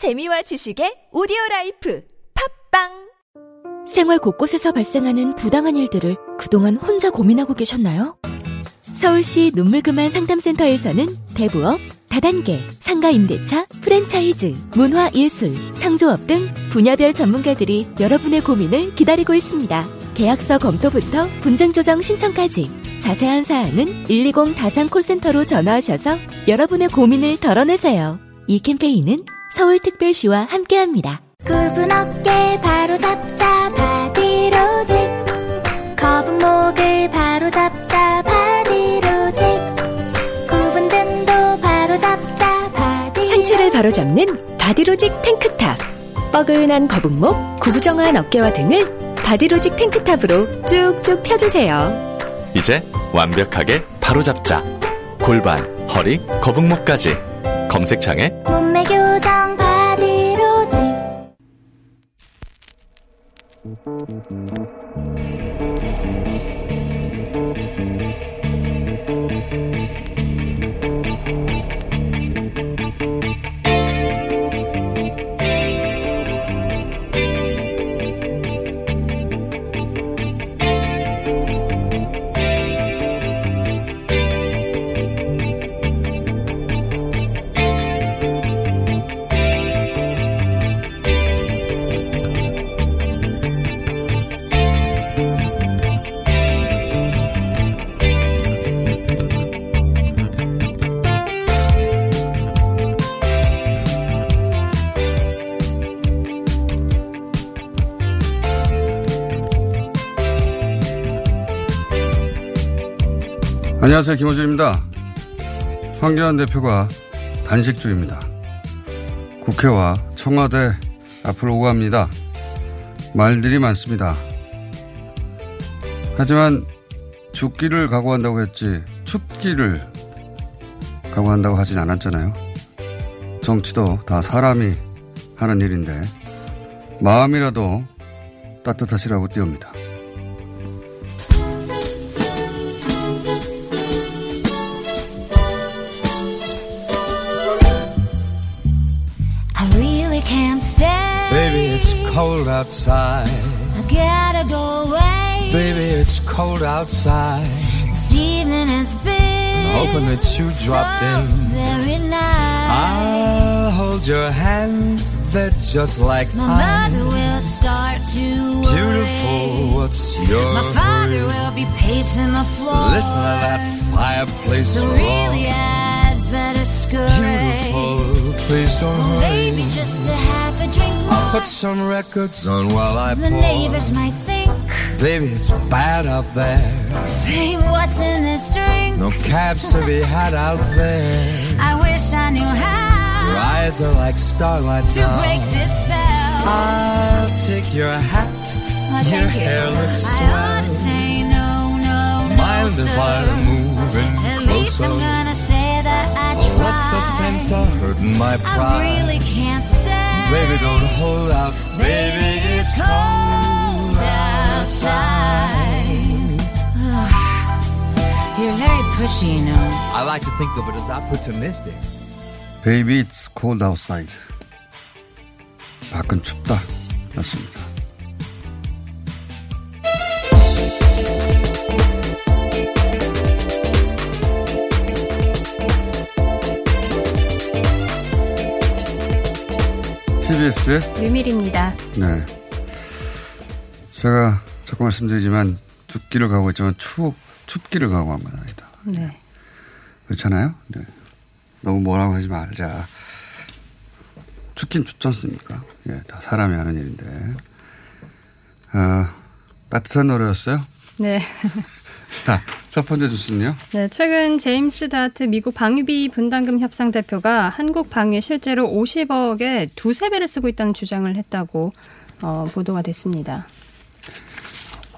재미와 지식의 오디오 라이프 팟빵 생활 곳곳에서 발생하는 부당한 일들을 그동안 혼자 고민하고 계셨나요? 서울시 눈물그만 상담센터에서는 대부업, 다단계, 상가 임대차, 프랜차이즈, 문화 예술, 상조업 등 분야별 전문가들이 여러분의 고민을 기다리고 있습니다. 계약서 검토부터 분쟁 조정 신청까지 자세한 사항은 120 다산 콜센터로 전화하셔서 여러분의 고민을 덜어내세요. 이 캠페인은 서울특별시와 함께합니다. 굽은 어깨 바로 잡자 바디로직 거북목을 바로 잡자 바디로직 굽은 등도 바로 잡자 바디 상체를 바로 잡는 바디로직 탱크탑. 뻐근한 거북목, 구부정한 어깨와 등을 바디로직 탱크탑으로 쭉쭉 펴주세요. 이제 완벽하게 바로 잡자. 골반, 허리, 거북목까지. 검색창에 안녕하세요. 김호준입니다. 황교안 대표가 단식 중입니다. 국회와 청와대 앞으로 오갑니다. 말들이 많습니다. 하지만 죽기를 각오한다고 했지 춥기를 각오한다고 하진 않았잖아요. 정치도 다 사람이 하는 일인데 마음이라도 따뜻하시라고 띄웁니다. Outside. I gotta go away Baby, it's cold outside. This evening has been Hoping that you dropped so in. very nice I'll hold your hands, they're just like My mine. mother will start to worry. Beautiful, what's your My father hurry? will be pacing the floor. Listen to that fireplace So roar. really, I'd better scurry. Beautiful, please don't hurry. Maybe just a half a drink. Put some records on while I the pour. neighbors might think, Baby, it's bad out there. say what's in this drink. No cabs to be had out there. I wish I knew how Your eyes are like starlight to now. break this spell. I'll take your hat. Oh, your thank you. hair looks I ought to say no, no, no, Mind sir. if I move in At least? I'm gonna say that I Oh, tried. what's the sense of hurting my pride? I really can't. Baby, don't hold out. Baby, it's cold outside. You're very pushy, you know. I like to think of it as opportunistic. Baby, it's cold outside. 밖은 춥다. 였습니다. TBS의 류밀입니다. 네. 제가 자꾸 말씀드리지만 죽기를 각오했지만 추, 춥기를 각오한 건 아니다. 네. 그렇잖아요? 네. 너무 뭐라고 하지 말자. 춥긴 춥지 않습니까? 예, 다 사람이 하는 일인데. 아, 따뜻한 노래였어요? 네. 자, 첫 번째 뉴스는요? 네, 최근 제임스 다트 미국 방위비 분담금 협상 대표가 한국 방위에 실제로 50억에 두세 배를 쓰고 있다는 주장을 했다고 어, 보도가 됐습니다.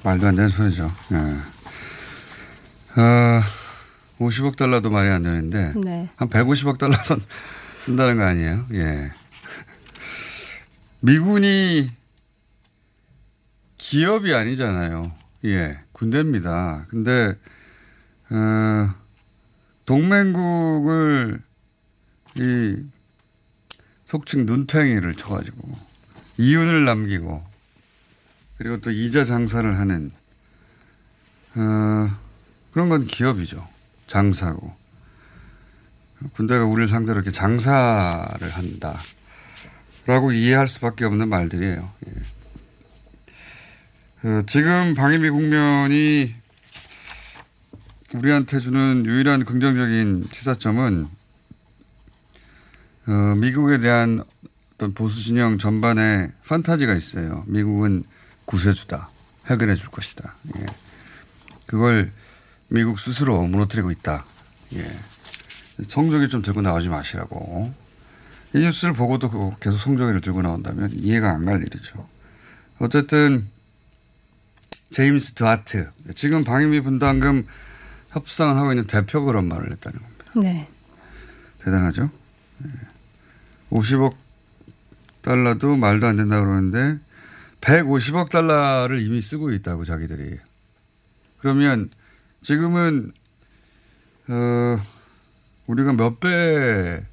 말도 안 되는 소리죠. 예. 어, 50억 달러도 말이 안 되는데, 네. 한 150억 달러 선 쓴다는 거 아니에요? 예. 미군이 기업이 아니잖아요. 예. 군대입니다. 근데, 어, 동맹국을 이 속칭 눈탱이를 쳐가지고 이윤을 남기고 그리고 또 이자 장사를 하는 어, 그런 건 기업이죠. 장사고. 군대가 우리를 상대로 이렇게 장사를 한다. 라고 이해할 수밖에 없는 말들이에요. 예. 어, 지금 방위비 국면이 우리한테 주는 유일한 긍정적인 시사점은 어, 미국에 대한 어떤 보수 진영 전반에 판타지가 있어요. 미국은 구세주다. 해결해 줄 것이다. 예. 그걸 미국 스스로 무너뜨리고 있다. 예. 성적이 좀 들고 나오지 마시라고. 이 뉴스를 보고도 계속 성적이를 들고 나온다면 이해가 안 갈 일이죠. 어쨌든 제임스 드하트 지금 방위비 분담금 협상을 하고 있는 대표가 그런 말을 했다는 겁니다. 네. 대단하죠. 50억 달러도 말도 안 된다고 그러는데 150억 달러를 이미 쓰고 있다고 자기들이. 그러면 지금은 어 우리가 몇 배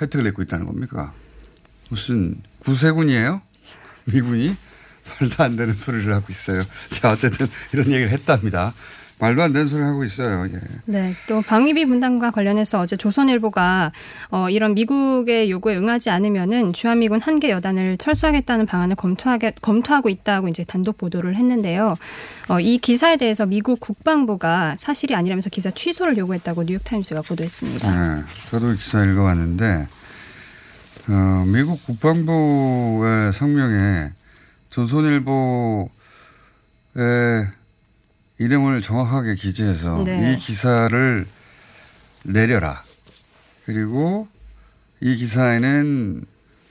혜택을 내고 있다는 겁니까? 무슨 구세군이에요? 미군이? 말도 안 되는 소리를 하고 있어요. 자, 어쨌든 이런 얘기를 했답니다. 말도 안 되는 소리 하고 있어요. 예. 네, 또 방위비 분담과 관련해서 어제 조선일보가 어, 이런 미국의 요구에 응하지 않으면은 주한미군 한 개 여단을 철수하겠다는 방안을 검토하게, 검토하고 있다고 이제 단독 보도를 했는데요. 어, 이 기사에 대해서 미국 국방부가 사실이 아니라면서 기사 취소를 요구했다고 뉴욕타임스가 보도했습니다. 네, 저도 기사 읽어봤는데 어, 미국 국방부의 성명에 조선일보의 이름을 정확하게 기재해서 네. 이 기사를 내려라. 그리고 이 기사에는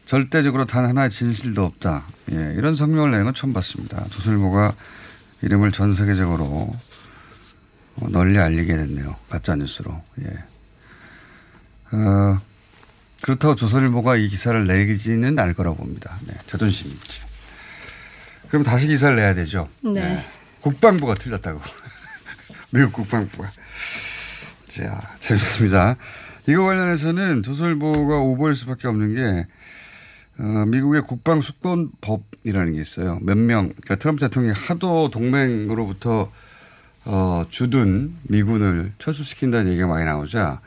절대적으로 단 하나의 진실도 없다. 예, 이런 성명을 내는 건 처음 봤습니다. 조선일보가 이름을 전 세계적으로 어, 널리 알리게 됐네요. 가짜 뉴스로. 예. 어, 그렇다고 조선일보가 이 기사를 내기지는 않을 거라고 봅니다. 네, 자존심이 있지. 그럼 다시 기사를 내야 되죠. 네. 국방부가 틀렸다고. 미국 국방부가. 자, 재밌습니다. 이거 관련해서는 조선일보가 오보일 수밖에 없는 게, 어, 미국의 국방 수권법이라는 게 있어요. 몇 명, 그러니까 트럼프 대통령이 하도 동맹으로부터 어, 주둔 미군을 철수시킨다는 얘기가 많이 나오자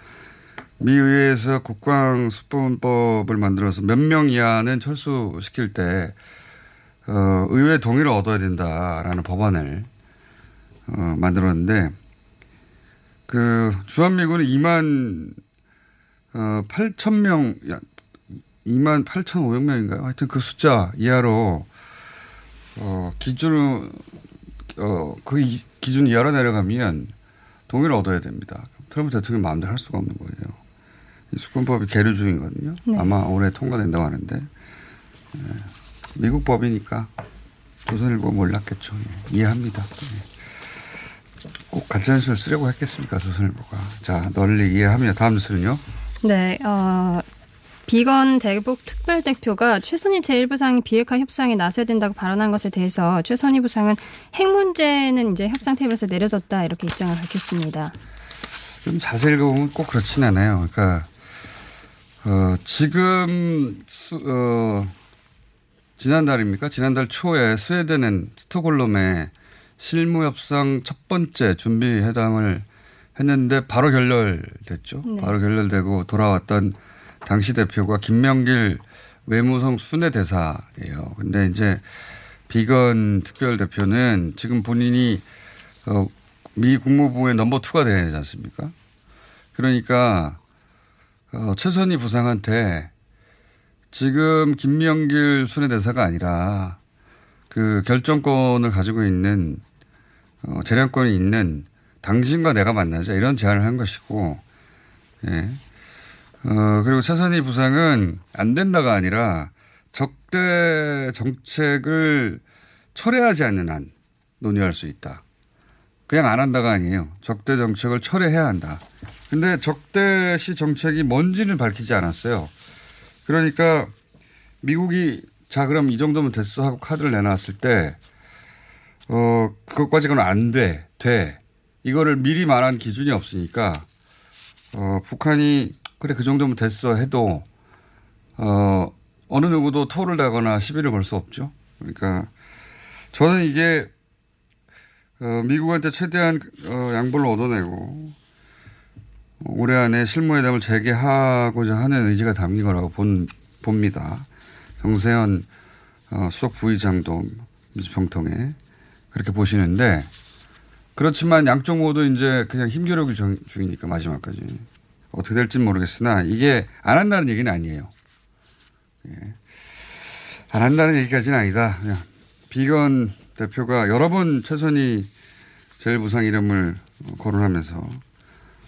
미 의회에서 국방 수권법을 만들어서 몇 명 이하는 철수시킬 때 어, 의회 동의를 얻어야 된다라는 법안을 어, 만들었는데 그 주한미군은 2만 어, 8천 명, 2만 8,500명인가요? 하여튼 그 숫자 이하로 어, 기준 어, 그 이- 기준 이하로 내려가면 동의를 얻어야 됩니다. 트럼프 대통령 마음대로 할 수가 없는 거예요. 이 수권법이 계류 중이거든요. 네. 아마 올해 통과된다고 하는데 예. 미국 법이니까 조선일보 몰랐겠죠. 예. 이해합니다. 예. 꼭 가짜뉴스를 쓰려고 했겠습니까 조선일보가. 자 널리 이해하며 다음 뉴스는요. 네, 어, 비건 대북 특별 대표가 최선희 제1부상이 비핵화 협상에 나서야 된다고 발언한 것에 대해서 최선희 부상은 핵 문제는 이제 협상 테이블에서 내려졌다 이렇게 입장을 밝혔습니다. 좀 자세히 읽어보면 꼭 그렇진 않아요. 그러니까 어, 지금 수, 어, 지난달입니까? 지난달 초에 스웨덴은 스톡홀름에 실무 협상 첫 번째 준비 회담을 했는데 바로 결렬됐죠. 네. 바로 결렬되고 돌아왔던 당시 대표가 김명길 외무성 순회 대사예요. 근데 이제 비건 특별 대표는 지금 본인이 어, 미 국무부의 넘버 투가 되지 않습니까? 그러니까 어, 최선희 부상한테 지금 김명길 순회대사가 아니라 그 결정권을 가지고 있는 어, 재량권이 있는 당신과 내가 만나자 이런 제안을 한 것이고 예. 어, 그리고 최선희 부상은 안 된다가 아니라 적대 정책을 철회하지 않는 한 논의할 수 있다. 그냥 안 한다가 아니에요. 적대 정책을 철회해야 한다. 근데 적대시 정책이 뭔지는 밝히지 않았어요. 그러니까 미국이 자 그럼 이 정도면 됐어 하고 카드를 내놨을 때 어, 그것까지는 안 돼. 돼. 이거를 미리 말한 기준이 없으니까 어, 북한이 그래 그 정도면 됐어 해도 어, 어느 누구도 토를 다거나 시비를 걸 수 없죠. 그러니까 저는 이게 어, 미국한테 최대한 어, 양보를 얻어내고 올해 안에 실무회담을 재개하고자 하는 의지가 담긴 거라고 본, 봅니다. 정세현 어, 수석 부의장도 민주평통에 그렇게 보시는데 그렇지만 양쪽 모두 이제 그냥 힘겨루기 중- 중이니까 마지막까지 어떻게 될지는 모르겠으나 이게 안 한다는 얘기는 아니에요. 예. 안 한다는 얘기까지는 아니다. 그냥 비건 대표가 여러 번 최선희 제일 부상 이름을 거론하면서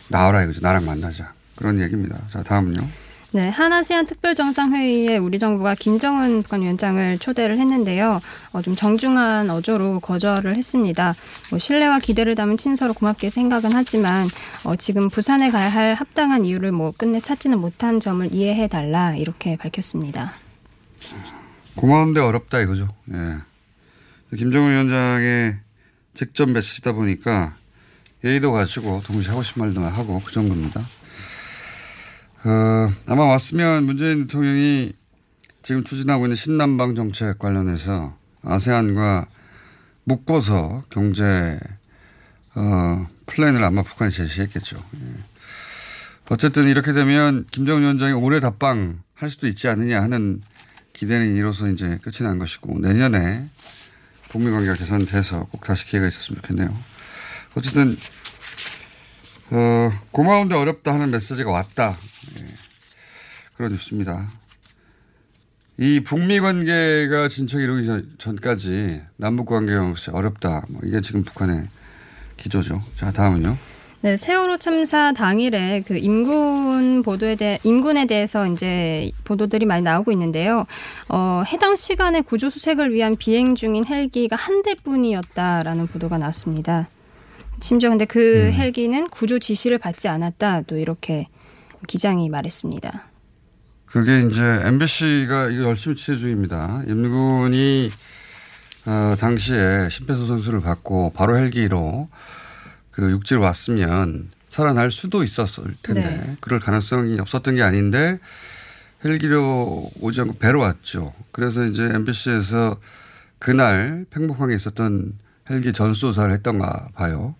나와라 이거죠. 나랑 만나자. 그런 얘기입니다. 자, 다음은요. 네, 한아세안 특별정상회의에 우리 정부가 김정은 북한 위원장을 초대를 했는데요. 어, 좀 정중한 어조로 거절을 했습니다. 뭐 신뢰와 기대를 담은 친서로 고맙게 생각은 하지만 어, 지금 부산에 가야 할 합당한 이유를 뭐 끝내 찾지는 못한 점을 이해해 달라 이렇게 밝혔습니다. 고마운데 어렵다 이거죠. 예. 김정은 위원장의 직접 메시지다 보니까 예의도 가지고 동시에 하고 싶은 말도 하고 그 정도입니다. 어, 아마 왔으면 문재인 대통령이 지금 추진하고 있는 신남방 정책 관련해서 아세안과 묶어서 경제 어, 플랜을 아마 북한이 제시했겠죠. 예. 어쨌든 이렇게 되면 김정은 위원장이 올해 답방 할 수도 있지 않느냐 하는 기대는 이로써 이제 끝이 난 것이고 내년에 북미 관계가 개선돼서 꼭 다시 기회가 있었으면 좋겠네요. 어쨌든 어, 고마운데 어렵다 하는 메시지가 왔다. 예. 그런 뉴스입니다. 이 북미 관계가 진척 이루기 전, 전까지 남북 관계 역시 어렵다. 뭐 이게 지금 북한의 기조죠. 자 다음은요. 네, 세월호 참사 당일에 그 임군 보도에 대해 임군에 대해서 이제 보도들이 많이 나오고 있는데요. 어, 해당 시간에 구조 수색을 위한 비행 중인 헬기가 한 대뿐이었다라는 보도가 나왔습니다. 심지어 근데 그 헬기는 구조 지시를 받지 않았다. 또 이렇게 기장이 말했습니다. 그게 이제 MBC가 이거 열심히 취재 중입니다. 임군이 어, 당시에 심폐소생술을 받고 바로 헬기로 그 육지로 왔으면 살아날 수도 있었을 텐데 네. 그럴 가능성이 없었던 게 아닌데 헬기로 오지 않고 배로 왔죠. 그래서 이제 MBC에서 그날 팽목항에 있었던 헬기 전수조사를 했던가 봐요.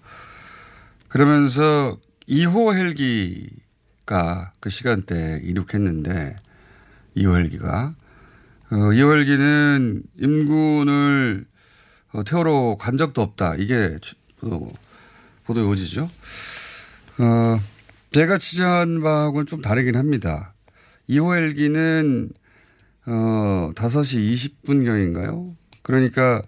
그러면서 2호 헬기가 그 시간대에 이륙했는데 2호 헬기가 어, 2호 헬기는 임군을 어, 태우러 간 적도 없다. 이게 취- 보도, 보도 요지죠. 어, 제가 취재한 바하고는 좀 다르긴 합니다. 2호 헬기는 어, 5시 20분경인가요? 그러니까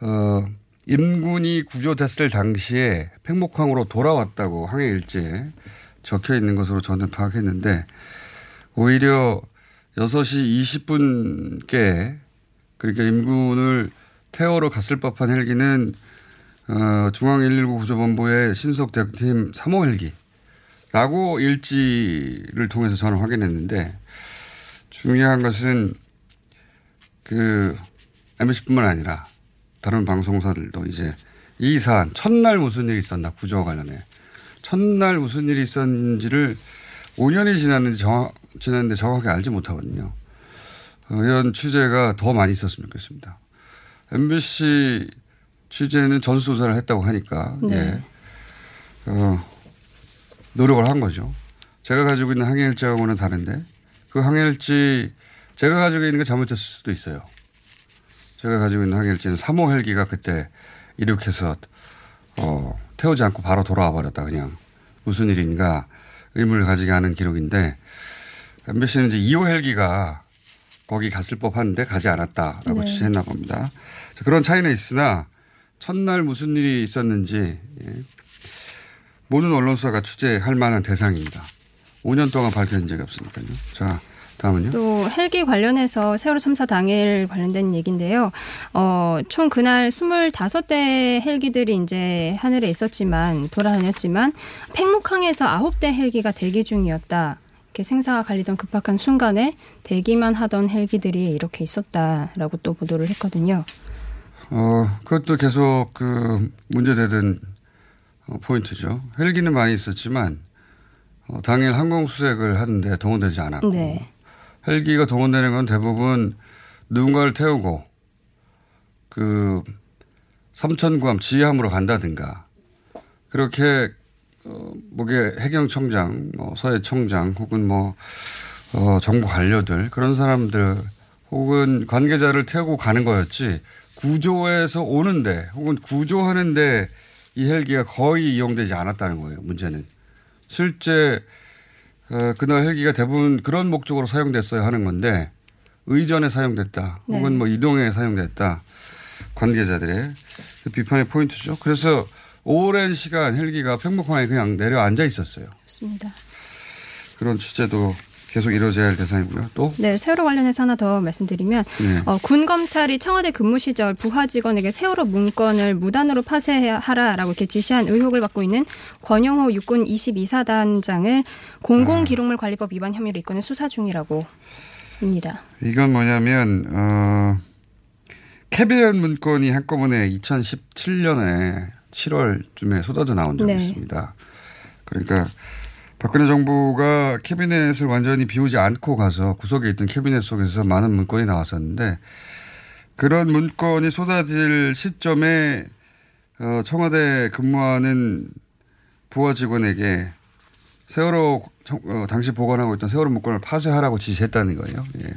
어, 임군이 구조됐을 당시에 팽목항으로 돌아왔다고 항해 일지에 적혀 있는 것으로 저는 파악했는데 오히려 6시 20분께 그러니까 임군을 태워러 갔을 법한 헬기는 어, 중앙 119 구조본부의 신속 대응팀 3호 헬기라고 일지를 통해서 저는 확인했는데 중요한 것은 그 MBC뿐만 아니라 다른 방송사들도 이제 이 사안 첫날 무슨 일이 있었나 구조와 관련해 첫날 무슨 일이 있었는지를 5년이 지났는지 정확, 지났는데 정확하게 알지 못하거든요. 어, 이런 취재가 더 많이 있었으면 좋겠습니다. MBC 취재는 전수조사를 했다고 하니까 네. 예. 어, 노력을 한 거죠. 제가 가지고 있는 항해일지하고는 다른데 그 항해일지 제가 가지고 있는 게 잘못됐을 수도 있어요. 제가 가지고 있는 항해일지는 3호 헬기가 그때 이륙해서 어, 태우지 않고 바로 돌아와 버렸다 그냥 무슨 일인가 의문을 가지게 하는 기록인데 MBC는 이제 2호 헬기가 거기 갔을 법한데 가지 않았다라고 네. 취재했나 봅니다. 자, 그런 차이는 있으나 첫날 무슨 일이 있었는지 예. 모든 언론사가 취재할 만한 대상입니다. 5년 동안 밝혀진 적이 없으니까요. 자, 다음은요. 또 헬기 관련해서 세월호 참사 당일 관련된 얘기인데요. 어, 총 그날 25대 헬기들이 이제 하늘에 있었지만 돌아다녔지만 팽목항에서 9대 헬기가 대기 중이었다. 이렇게 생사가 갈리던 급박한 순간에 대기만 하던 헬기들이 이렇게 있었다라고 또 보도를 했거든요. 어, 그것도 계속 그 문제되던 어, 포인트죠. 헬기는 많이 있었지만 어, 당일 항공 수색을 하는데 동원되지 않았고 네. 헬기가 동원되는 건 대부분 누군가를 태우고 그 삼천구함 지휘함으로 간다든가 그렇게 어, 목에 해경청장, 뭐 서해청장 혹은 뭐 어, 정부 관료들 그런 사람들 혹은 관계자를 태우고 가는 거였지 구조에서 오는데 혹은 구조하는데 이 헬기가 거의 이용되지 않았다는 거예요. 문제는 실제 어, 그날 헬기가 대부분 그런 목적으로 사용됐어야 하는 건데 의전에 사용됐다 네. 혹은 뭐 이동에 사용됐다 관계자들의 그 비판의 포인트죠. 그래서 오랜 시간 헬기가 평범하게 그냥 내려 앉아 있었어요. 좋습니다. 그런 취재도 계속 이루어져야 할 대상이고요. 또 네, 세월호 관련해서 하나 더 말씀드리면 네. 어, 군 검찰이 청와대 근무 시절 부하 직원에게 세월호 문건을 무단으로 파쇄하라라고 이렇게 지시한 의혹을 받고 있는 권영호 육군 22사단장을 공공기록물 관리법 위반 혐의로 입건해 수사 중이라고 합니다. 이건 뭐냐면 어, 캐비넷 문건이 한꺼번에 2017년에 7월쯤에 쏟아져 나온 적이 네. 있습니다. 그러니까 박근혜 정부가 캐비넷을 완전히 비우지 않고 가서 구석에 있던 캐비넷 속에서 많은 문건이 나왔었는데 그런 문건이 쏟아질 시점에 어, 청와대 근무하는 부하 직원에게 세월호 청- 어, 당시 보관하고 있던 세월호 문건을 파쇄하라고 지시했다는 거예요. 예.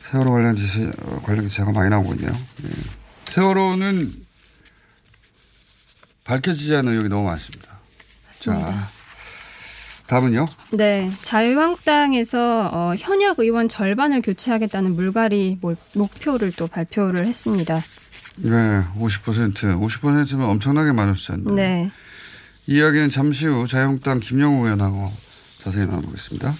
세월호 관련 지시 어, 관련 기사가 많이 나오고 있네요. 예. 세월호는 밝혀지지 않은 의혹이 너무 많습니다. 맞습니다. 자, 다음은요. 네, 자유한국당에서 어, 현역 의원 절반을 교체하겠다는 물갈이 목- 목표를 또 발표를 했습니다. 네, 50% 50%면 엄청나게 숫자인데 네. 이 이야기는 잠시 후 자유한국당 김영우 의원하고 자세히 나눠보겠습니다.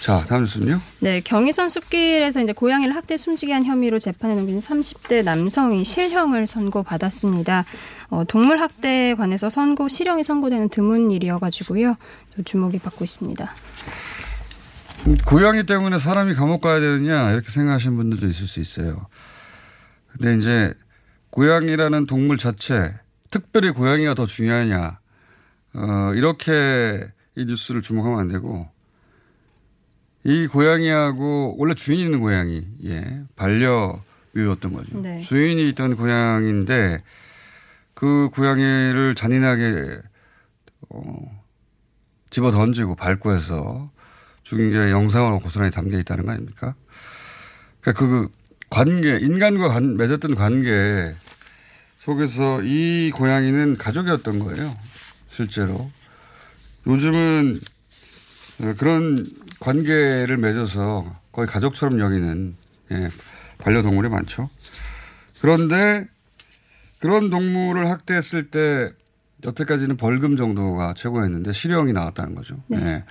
자, 다음 뉴스는요. 네, 경의선 숲길에서 이제 고양이를 학대 숨지게 한 혐의로 재판에 넘긴 30대 남성이 실형을 선고받았습니다. 어, 동물 학대에 관해서 선고 실형이 선고되는 드문 일이어가지고요. 또 주목이 받고 있습니다. 고양이 때문에 사람이 감옥 가야 되느냐 이렇게 생각하시는 분들도 있을 수 있어요. 근데 이제 고양이라는 동물 자체, 특별히 고양이가 더 중요하냐, 어, 이렇게 이 뉴스를 주목하면 안 되고, 이 고양이하고 원래 주인 있는 고양이, 예, 반려묘였던 거죠. 네. 주인이 있던 고양이인데 그 고양이를 잔인하게 어, 집어 던지고 밟고 해서 죽인 게 영상으로 고스란히 담겨 있다는 거 아닙니까? 그러니까 그 관계, 인간과 관- 맺었던 관계 속에서 이 고양이는 가족이었던 거예요. 실제로. 요즘은 어, 그런 관계를 맺어서 거의 가족처럼 여기는 예, 반려동물이 많죠. 그런데 그런 동물을 학대했을 때 여태까지는 벌금 정도가 최고였는데 실형이 나왔다는 거죠. 네. 예.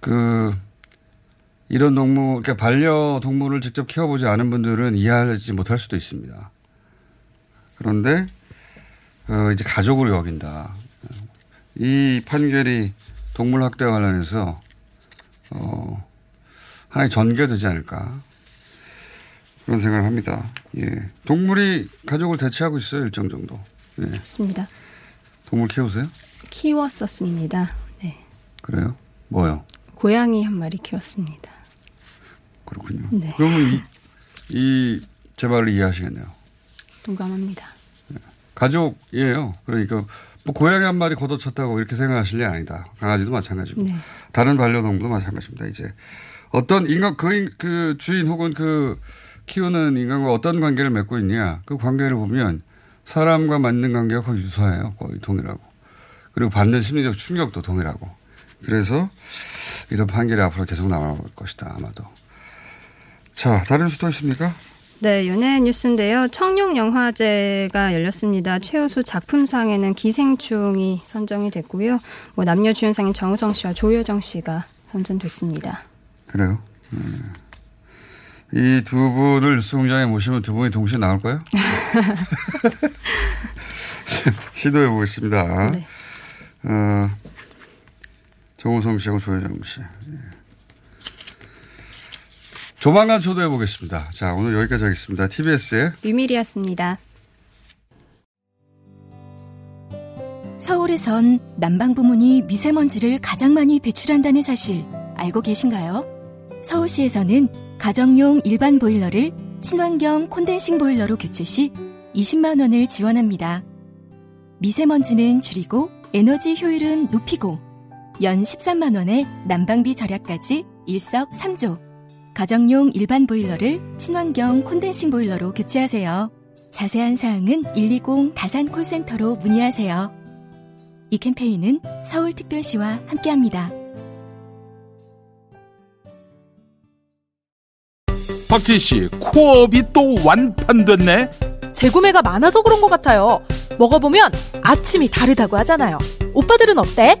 그 이런 동물, 그러니까 반려 동물을 직접 키워보지 않은 분들은 이해하지 못할 수도 있습니다. 그런데 어, 이제 가족으로 여긴다. 이 판결이 동물 학대와 관련해서 어, 하나의 전개가 되지 않을까 그런 생각을 합니다. 예, 동물이 가족을 대체하고 있어요 일정 정도. 예, 좋습니다. 동물 키우세요? 키웠었습니다. 네. 그래요? 뭐요? 고양이 한 마리 키웠습니다. 그렇군요. 네. 그러면 이, 이 제 말을 이해하시겠네요. 동감합니다. 가족이에요. 그러니까 뭐 고양이 한 마리 걷어쳤다고 이렇게 생각하실 일 아니다. 강아지도 마찬가지고 네. 다른 반려동물도 마찬가지입니다. 이제 어떤 인간 그, 인- 그 주인 혹은 그 키우는 인간과 어떤 관계를 맺고 있냐 그 관계를 보면 사람과 맞는 관계가 거의 유사해요. 거의 동일하고 그리고 받는 심리적 충격도 동일하고 그래서 이런 판결이 앞으로 계속 나올 것이다 아마도. 자 다른 수도 있습니까? 네, 연예 뉴스인데요. 청룡 영화제가 열렸습니다. 최우수 작품상에는 기생충이 선정이 됐고요. 뭐 남녀 주연상인 정우성 씨와 조여정 씨가 선정됐습니다. 그래요. 이두 분을 뉴스공장에 모시면 두 분이 동시에 나올까요? 시도해 보겠습니다. 네. 어, 정우성 씨하고 조혜정 씨. 예. 조만간 초대해 보겠습니다. 자, 오늘 여기까지 하겠습니다. TBS의 류밀이었습니다. 서울에선 난방 부문이 미세먼지를 가장 많이 배출한다는 사실 알고 계신가요? 서울시에서는 가정용 일반 보일러를 친환경 콘덴싱 보일러로 교체 시 20만 원을 지원합니다. 미세먼지는 줄이고 에너지 효율은 높이고 연 13만 원의 난방비 절약까지 일석삼조. 가정용 일반 보일러를 친환경 콘덴싱 보일러로 교체하세요. 자세한 사항은 120 다산 콜센터로 문의하세요. 이 캠페인은 서울특별시와 함께합니다. 박지희 씨, 코업이 또 완판됐네. 재구매가 많아서 그런 것 같아요. 먹어보면 아침이 다르다고 하잖아요. 오빠들은 어때?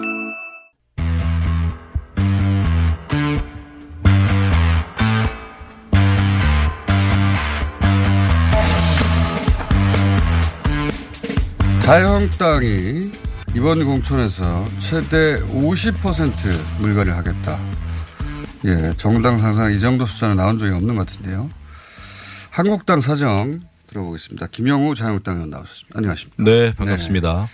자유한국당이 이번 공천에서 최대 50% 물갈이를 하겠다. 예, 정당 상상 이 정도 숫자는 나온 적이 없는 것 같은데요. 한국당 사정 들어보겠습니다. 김영우 자유한국당 의원 나오셨습니다. 안녕하십니까. 네, 반갑습니다.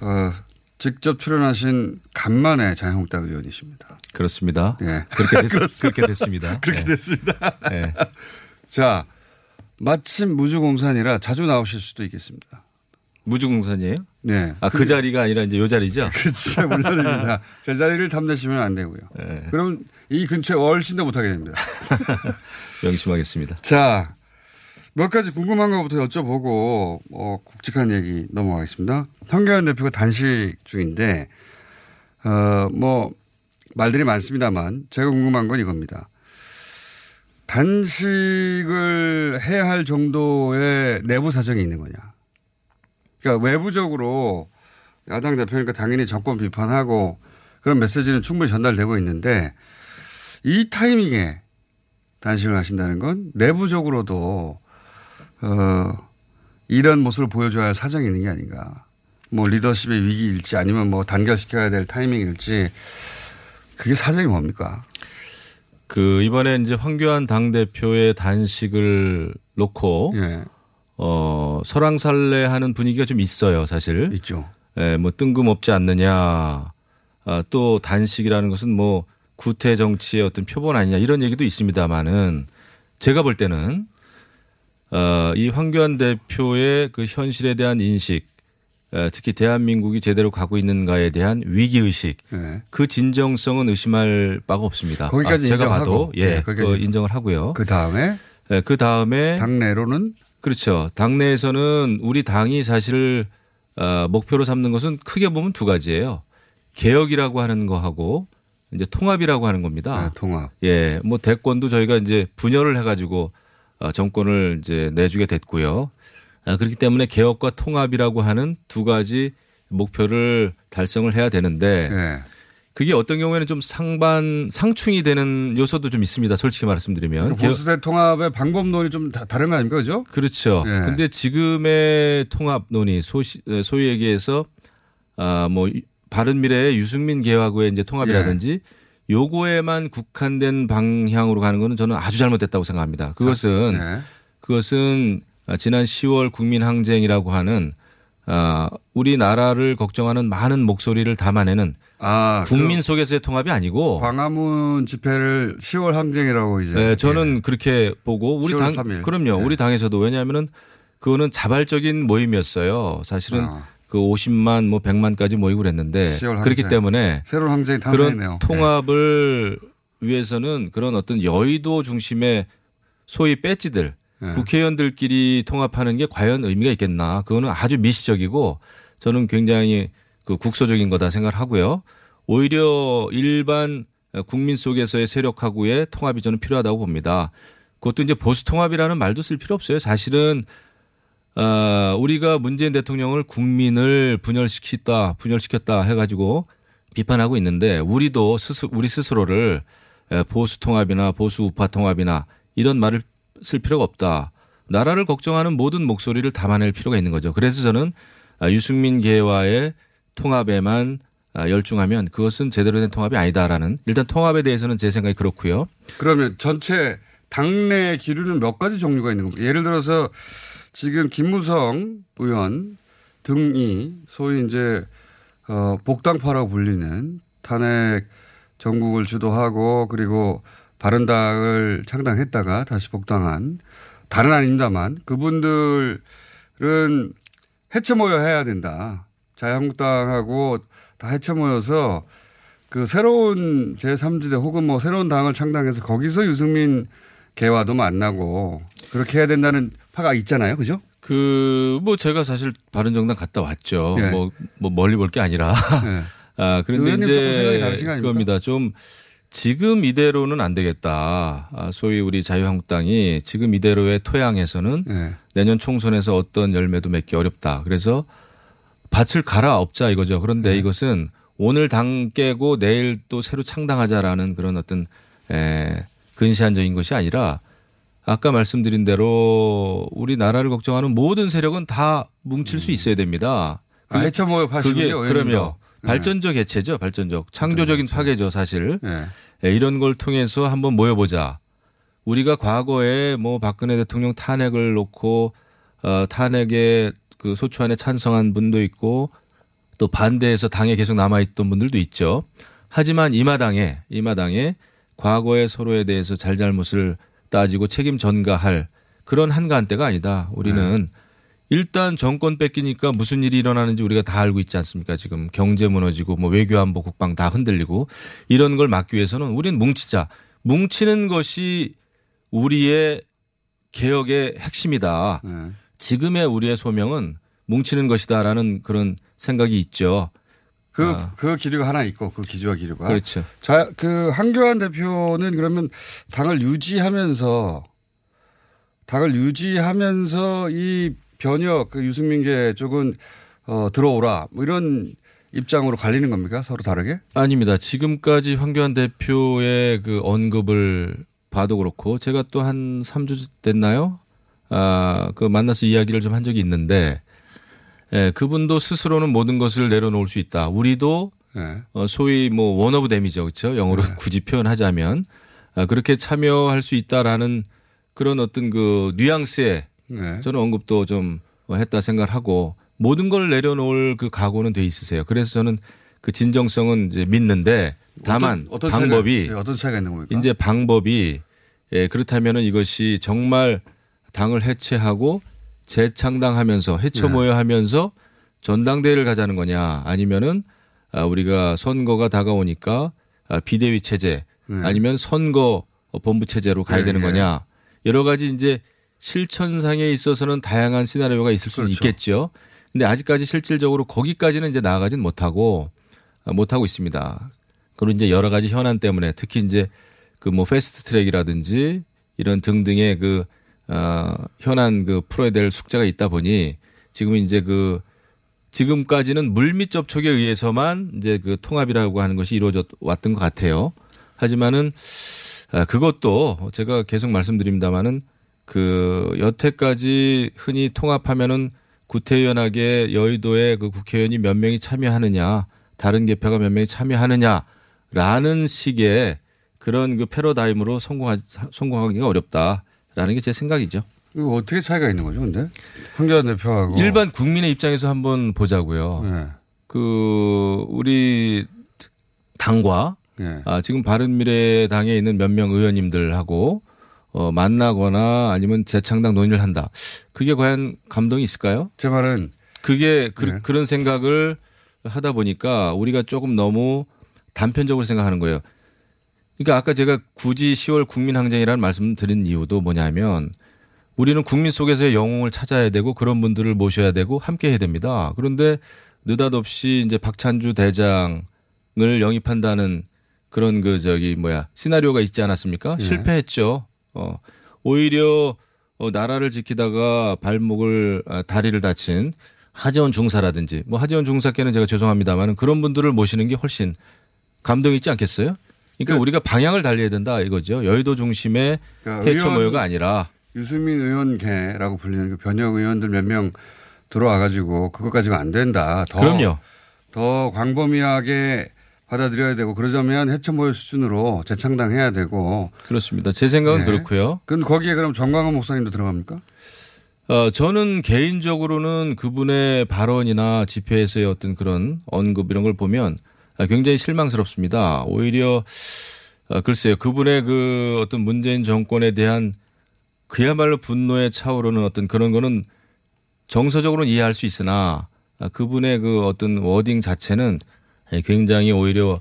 네. 어, 직접 출연하신 간만에 자유한국당 의원이십니다. 그렇습니다. 예. 그렇게, 됐, 그렇게 됐습니다. 그렇게 네. 됐습니다. 네. 자, 마침 무주공산이라 자주 나오실 수도 있겠습니다. 무주공산이에요? 네. 아, 그, 그 자리가 아니라 이제 요 자리죠? 그렇죠. 물론입니다. 제 자리를 탐내시면 안 되고요. 네. 그럼 이 근처에 훨씬 더 못하게 됩니다. 명심하겠습니다. 자, 몇 가지 궁금한 것부터 여쭤보고, 어, 굵직한 얘기 넘어가겠습니다. 황교안 대표가 단식 중인데, 어, 뭐, 말들이 많습니다만, 제가 궁금한 건 이겁니다. 단식을 해야 할 정도의 내부 사정이 있는 거냐. 그러니까 외부적으로 야당 대표니까 당연히 정권 비판하고 그런 메시지는 충분히 전달되고 있는데 이 타이밍에 단식을 하신다는 건 내부적으로도 어 이런 모습을 보여줘야 할 사정이 있는 게 아닌가. 뭐 리더십의 위기일지 아니면 뭐 단결시켜야 될 타이밍일지 그게 사정이 뭡니까? 그 이번에 이제 황교안 당 대표의 단식을 놓고 예. 어, 설왕설래하는 분위기가 좀 있어요, 사실. 있죠. 예, 뭐 뜬금없지 않느냐. 아, 또 단식이라는 것은 뭐 구태 정치의 어떤 표본 아니냐 이런 얘기도 있습니다만은 제가 볼 때는 어, 이 황교안 대표의 그 현실에 대한 인식 특히 대한민국이 제대로 가고 있는가에 대한 위기 의식, 네. 그 진정성은 의심할 바가 없습니다. 거기까지 아, 제가 인정하고. 봐도 예, 네, 그 인정을 하고요. 그 다음에 네, 그 다음에 당내로는 그렇죠. 당내에서는 우리 당이 사실 어, 목표로 삼는 것은 크게 보면 두 가지예요. 개혁이라고 하는 거하고 이제 통합이라고 하는 겁니다. 네, 통합. 예, 뭐 대권도 저희가 이제 분열을 해가지고 어, 정권을 이제 내주게 됐고요. 아, 그렇기 때문에 개혁과 통합이라고 하는 두 가지 목표를 달성을 해야 되는데 네. 그게 어떤 경우에는 좀 상반 상충이 되는 요소도 좀 있습니다. 솔직히 말씀드리면 그러니까 보수대 통합의 방법론이 좀 다, 다른 거 아닙니까, 그죠? 그렇죠. 네. 근데 지금의 통합 논의 소시, 소위 얘기해서 아뭐 바른 미래의 유승민 개혁하고의 이제 통합이라든지 예. 요거에만 국한된 방향으로 가는 거는 저는 아주 잘못됐다고 생각합니다. 그것은 네. 그것은 지난 10월 국민 항쟁이라고 하는 아 우리나라를 걱정하는 많은 목소리를 담아내는 아, 국민 속에서의 통합이 아니고 광화문 집회를 10월 항쟁이라고 이제. 네, 저는 예. 그렇게 보고 우리 10월 당 3일. 그럼요. 네. 우리 당에서도 왜냐하면은 그거는 자발적인 모임이었어요. 사실은 아. 그 50만 뭐 100만까지 모이고 그랬는데 10월 그렇기. 때문에 새로운 항쟁이 그런 탄생했네요. 네. 통합을 위해서는 그런 어떤 여의도 중심의 소위 배지들 네. 국회의원들끼리 통합하는 게 과연 의미가 있겠나? 그거는 아주 미시적이고 저는 굉장히 그 국소적인 거다 생각을 하고요. 오히려 일반 국민 속에서의 세력하고의 통합이 저는 필요하다고 봅니다. 그것도 이제 보수 통합이라는 말도 쓸 필요 없어요. 사실은 어, 우리가 문재인 대통령을 국민을 분열시켰다, 분열시켰다 해가지고 비판하고 있는데 우리도 스스, 우리 스스로를 에, 보수 통합이나 보수 우파 통합이나 이런 말을 쓸 필요가 없다. 나라를 걱정하는 모든 목소리를 담아낼 필요가 있는 거죠. 그래서 저는 아, 유승민 계와의 통합에만 아, 열중하면 그것은 제대로 된 통합이 아니다라는 일단 통합에 대해서는 제 생각이 그렇고요. 그러면 전체 당내 기류는 몇 가지 종류가 있는 겁니다. 예를 들어서 지금 김무성 의원 등이 소위 이제 어 복당파라고 불리는 탄핵 전국을 주도하고 그리고 바른당을 창당했다가 다시 복당한 다른 아닙니다만 그분들은 해체 모여 해야 된다. 자유한국당하고 다 해체 모여서 그 새로운 제3지대 혹은 뭐 새로운 당을 창당해서 거기서 유승민 개와도 만나고 그렇게 해야 된다는 파가 있잖아요. 그죠? 그, 뭐 제가 사실 바른정당 갔다 왔죠. 예. 뭐, 뭐 멀리 볼 게 아니라. 네. 아, 그런데 이제? 그겁니다. 좀 지금 이대로는 안 되겠다. 아, 소위 우리 자유한국당이 지금 이대로의 토양에서는 네. 내년 총선에서 어떤 열매도 맺기 어렵다. 그래서 밭을 갈아엎자 이거죠. 그런데 네. 이것은 오늘 당 깨고 내일 또 새로 창당하자라는 그런 어떤 에, 근시안적인 것이 아니라 아까 말씀드린 대로 우리 나라를 걱정하는 모든 세력은 다 뭉칠 수 있어야 됩니다. 아, 해체 모여 그게 하시군요. 의원님도. 그러면 네. 발전적 해체죠. 발전적 창조적인 파괴죠. 사실 네. 예, 이런 걸 통해서 한번 모여보자. 우리가 과거에 뭐 박근혜 대통령 탄핵을 놓고 어, 탄핵에 그 소추안에 찬성한 분도 있고 또 반대해서 당에 계속 남아있던 분들도 있죠. 하지만 이 마당에 이 마당에 과거의 서로에 대해서 잘잘못을 따지고 책임 전가할 그런 한가한 때가 아니다. 우리는 일단 정권 뺏기니까 무슨 일이 일어나는지 우리가 다 알고 있지 않습니까? 지금 경제 무너지고 뭐 외교 안보 국방 다 흔들리고 이런 걸 막기 위해서는 우리는 뭉치자. 뭉치는 것이 우리의 개혁의 핵심이다. 네. 지금의 우리의 소명은 뭉치는 것이다라는 그런 생각이 있죠. 그, 아. 그 기류가 하나 있고 그 기주와 기류가. 그렇죠. 자, 그 한교안 대표는 그러면 당을 유지하면서 당을 유지하면서 이 변혁 그 유승민계 쪽은 어, 들어오라 뭐 이런 입장으로 갈리는 겁니까? 서로 다르게? 아닙니다. 지금까지 황교안 대표의 그 언급을 봐도 그렇고 제가 또 한 3주 됐나요? 아, 그 만나서 이야기를 좀 한 적이 있는데 예, 그분도 스스로는 모든 것을 내려놓을 수 있다. 우리도 네. 어, 소위 뭐 원오브 댐이죠. 그렇죠? 영어로 굳이 표현하자면 아, 그렇게 참여할 수 있다라는 그런 어떤 그 뉘앙스에 네. 저는 언급도 좀 했다 생각을 하고 모든 걸 내려놓을 그 각오는 돼 있으세요. 그래서 저는 그 진정성은 이제 믿는데 다만 어떤, 어떤 방법이 차이가, 네, 어떤 차이가 있는 겁니까? 이제 방법이 예, 그렇다면은 이것이 정말 당을 해체하고 재창당하면서 해체 네. 모여하면서 전당대회를 가자는 거냐 아니면은 아, 우리가 선거가 다가오니까 아, 비대위 체제 네. 아니면 선거 본부 체제로 가야 네, 되는 네. 거냐 여러 가지 이제 실천상에 있어서는 다양한 시나리오가 있을 수는 그렇죠. 있겠죠. 근데 아직까지 실질적으로 거기까지는 이제 나아가진 못하고 아, 못하고 있습니다. 그리고 이제 여러 가지 현안 때문에 특히 이제 그 뭐 패스트 트랙이라든지 이런 등등의 그, 어, 현안 그 풀어야 될 숙제가 있다 보니 지금 이제 그 지금까지는 물밑 접촉에 의해서만 이제 그 통합이라고 하는 것이 이루어져 왔던 것 같아요. 하지만은 아, 그것도 제가 계속 말씀드립니다마는 그 여태까지 흔히 통합하면은 구태의연하게 여의도에 그 국회의원이 몇 명이 참여하느냐 다른 개표가 몇 명이 참여하느냐라는 식의 그런 그 패러다임으로 성공하, 성공하기가 어렵다라는 게 제 생각이죠. 이거 어떻게 차이가 있는 거죠, 근데? 황교안 대표하고. 일반 국민의 입장에서 한번 보자고요. 네. 그 우리 당과 네. 아, 지금 바른미래당에 있는 몇 명 의원님들하고 어, 만나거나 아니면 재창당 논의를 한다. 그게 과연 감동이 있을까요? 제 말은 그게 그, 네. 런 생각을 하다 보니까 우리가 조금 너무 단편적으로 생각하는 거예요. 그러니까 아까 제가 굳이 10월 국민항쟁이라는 말씀을 드린 이유도 뭐냐면 우리는 국민 속에서의 영웅을 찾아야 되고 그런 분들을 모셔야 되고 함께 해야 됩니다. 그런데 느닷없이 이제 박찬주 대장을 영입한다는 그런 그 저기 뭐야 시나리오가 있지 않았습니까? 예. 실패했죠. 어 오히려 어, 나라를 지키다가 발목을 아, 다리를 다친 하재원 중사라든지 뭐 하재원 중사께는 제가 죄송합니다만은 그런 분들을 모시는 게 훨씬 감동 있지 않겠어요? 그러니까 우리가 방향을 달려야 된다 이거죠. 여의도 중심의 그러니까 의원- 모여가 아니라 유승민 의원계라고 불리는 그 변혁 의원들 몇 명 들어와 가지고 그것 가지고 안 된다. 더, 그럼요. 더 광범위하게 받아들여야 되고 그러자면 해처모여 수준으로 재창당해야 되고. 그렇습니다. 제 생각은 그렇고요. 그럼 거기에 그럼 정광훈 목사님도 들어갑니까? 어, 저는 개인적으로는 그분의 발언이나 집회에서의 어떤 그런 언급 이런 걸 보면 아, 굉장히 실망스럽습니다. 오히려 아, 글쎄요. 그분의 그 어떤 문재인 정권에 대한 그야말로 분노에 차오르는 어떤 그런 거는 정서적으로는 이해할 수 있으나 아, 그분의 그 어떤 워딩 자체는 굉장히 오히려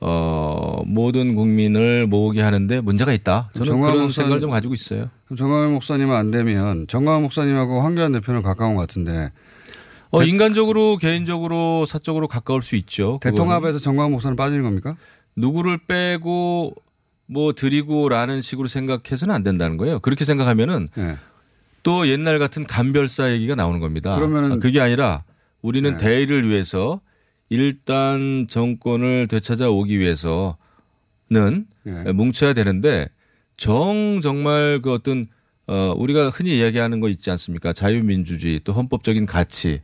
어, 모든 국민을 모으게 하는데 문제가 있다. 저는 그런 목사님- 생각을 좀 가지고 있어요. 정광훈 목사님은 안 되면 정광훈 목사님하고 황교안 대표는 가까운 것 같은데. 어, 인간적으로 개인적으로 사적으로 가까울 수 있죠. 대통합에서 정광훈 목사는 빠지는 겁니까? 누구를 빼고 뭐 드리고라는 식으로 생각해서는 안 된다는 거예요. 그렇게 생각하면은 네. 또 옛날 같은 간별사 얘기가 나오는 겁니다. 그러면은- 아, 그게 아니라 우리는 네. 대의를 위해서 일단 정권을 되찾아 오기 위해서는 네. 뭉쳐야 되는데 정 정말 그 어떤 어 우리가 흔히 이야기하는 거 있지 않습니까? 자유민주주의 또 헌법적인 가치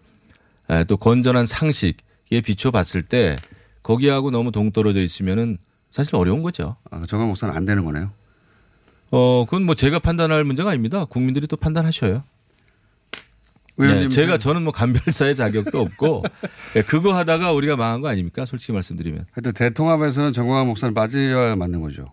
에, 또 건전한 상식에 비춰봤을 때 거기하고 너무 동떨어져 있으면은 사실 어려운 거죠. 아, 정광훈 목사는 안 되는 거네요. 어, 그건 뭐 제가 판단할 문제가 아닙니다. 국민들이 또 판단하셔요. 네, 의원님 제가 저는 뭐 간별사의 자격도 없고 네, 그거 하다가 우리가 망한 거 아닙니까? 솔직히 말씀드리면. 하여튼 대통합에서는 정광훈 목사는 빠져야 맞는 거죠.